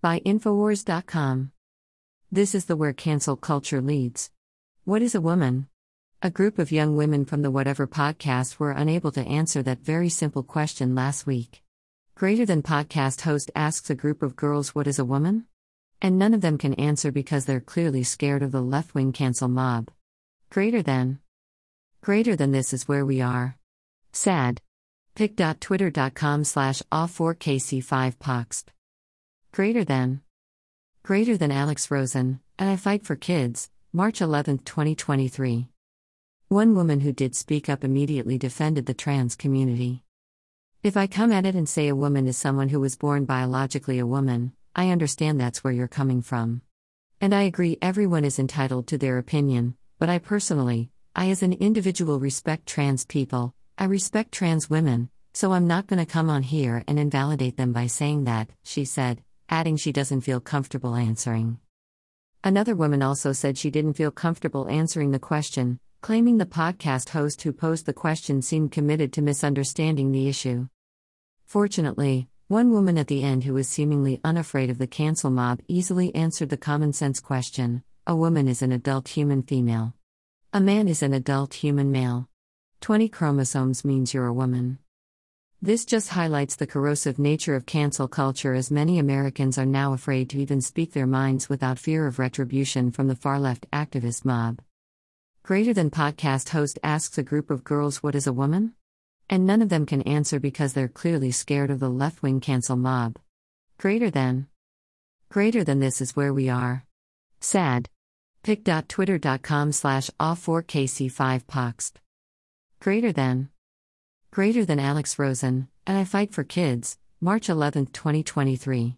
By Infowars.com. This is the Where Cancel Culture Leads. What is a woman? A group of young women from the Whatever podcast were unable to answer that very simple question last week. Greater Than podcast host asks a group of girls, What is a woman? And none of them can answer because they're clearly scared of the left wing cancel mob. Greater Than. Greater Than this is where we are. Sad. pic.twitter.com slash all4kc5poxp. Greater than. Greater than Alex Rosen, and I Fight for Kids, March 11, 2023. One woman who did speak up immediately defended the trans community. If I come at it and say a woman is someone who was born biologically a woman, I understand that's where you're coming from. And I agree everyone is entitled to their opinion, but I personally, I as an individual respect trans people, I respect trans women, so I'm not to come on here and invalidate them by saying that, she said, adding she doesn't feel comfortable answering. Another woman also said she didn't feel comfortable answering the question, claiming the podcast host who posed the question seemed committed to misunderstanding the issue. Fortunately, one woman at the end who was seemingly unafraid of the cancel mob easily answered the common sense question a woman is an adult human female. A man is an adult human male. 20 chromosomes means you're a woman. This just highlights the corrosive nature of cancel culture as many Americans are now afraid to even speak their minds without fear of retribution from the far left activist mob. Greater Than podcast host asks a group of girls what is a woman? And none of them can answer because they're clearly scared of the left wing cancel mob. Greater Than. Greater Than this is where we are. Sad. pic.twitter.com slash all4kc5poxp. Greater than. Greater than Alex Rosen, and I Fight for Kids, March 11, 2023.